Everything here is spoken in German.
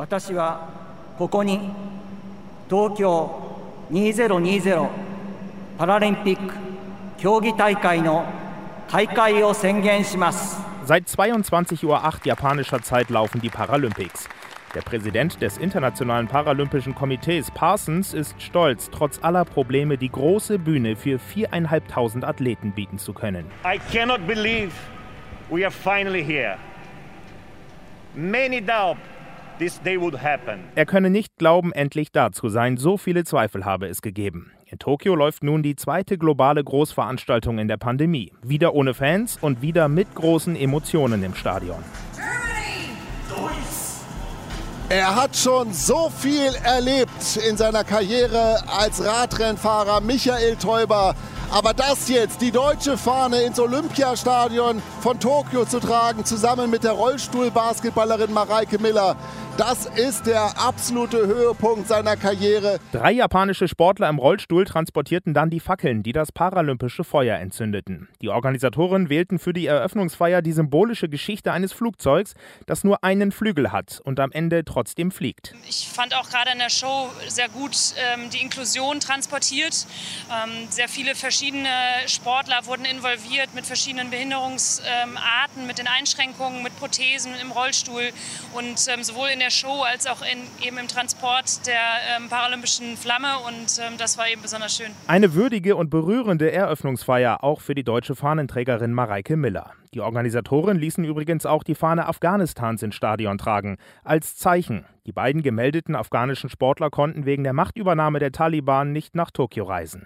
私はここに東京2020パラリンピック競技大会の開会を宣言します。Seit 22.08 Uhr japanischer Zeit laufen die Paralympics. Der Präsident des Internationalen Paralympischen Komitees Parsons ist stolz, trotz aller Probleme die große Bühne für viereinhalbtausend Athleten bieten zu können. I cannot believe we are finally here. Many doubt er könne nicht glauben, endlich da zu sein. So viele Zweifel habe es gegeben. In Tokio läuft nun die zweite globale Großveranstaltung in der Pandemie. Wieder ohne Fans und wieder mit großen Emotionen im Stadion. Er hat schon so viel erlebt in seiner Karriere als Radrennfahrer. Michael Teuber aber das jetzt, die deutsche Fahne ins Olympiastadion von Tokio zu tragen, zusammen mit der Rollstuhlbasketballerin Mareike Miller, das ist der absolute Höhepunkt seiner Karriere. Drei japanische Sportler im Rollstuhl transportierten dann die Fackeln, die das paralympische Feuer entzündeten. Die Organisatoren wählten für die Eröffnungsfeier die symbolische Geschichte eines Flugzeugs, das nur einen Flügel hat und am Ende trotzdem fliegt. Ich fand auch gerade in der Show sehr gut ähm, die Inklusion transportiert. Ähm, sehr viele verschiedene verschiedene Sportler wurden involviert mit verschiedenen Behinderungsarten, mit den Einschränkungen, mit Prothesen im Rollstuhl und ähm, sowohl in der Show als auch in, eben im Transport der ähm, paralympischen Flamme und ähm, das war eben besonders schön. Eine würdige und berührende Eröffnungsfeier auch für die deutsche Fahnenträgerin Mareike Miller. Die Organisatoren ließen übrigens auch die Fahne Afghanistans ins Stadion tragen, als Zeichen. Die beiden gemeldeten afghanischen Sportler konnten wegen der Machtübernahme der Taliban nicht nach Tokio reisen.